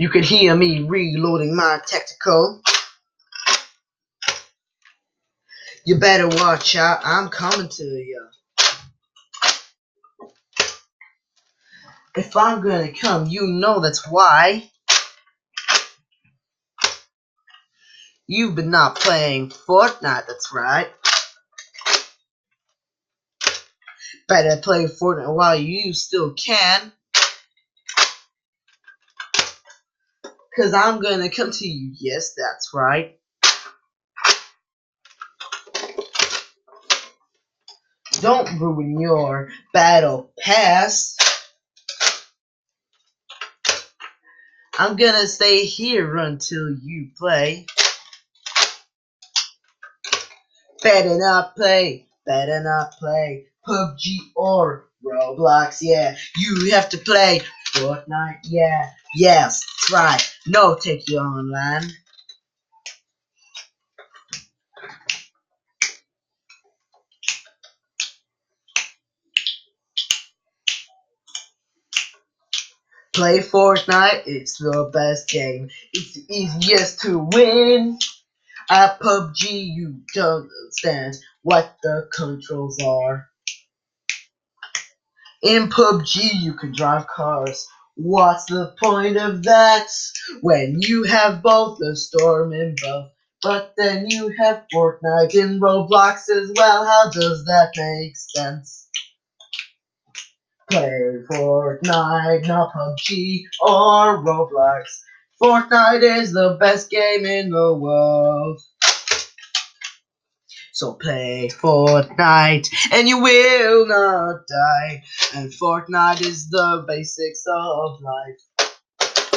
You can hear me reloading my tactical. You better watch out, I'm coming to you. If I'm gonna come, you know that's why. You've been not playing Fortnite, that's right. Better play Fortnite while you still can. Cause I'm gonna come to you. Yes, that's right. Don't ruin your battle pass. I'm gonna stay here until you play. Better not play, better not play PUBG or Roblox, yeah. You have to play Fortnite, yeah. Yes, right. No take you online. Play Fortnite, it's the best game. It's the easiest to win. At PUBG, you don't understand what the controls are. In PUBG, you can drive cars. What's the point of that? When you have both the storm and both. But then you have Fortnite and Roblox as well. How does that make sense? Play Fortnite, not PUBG or Roblox. Fortnite is the best game in the world. So play Fortnite and you will not die. And Fortnite is the basics of life.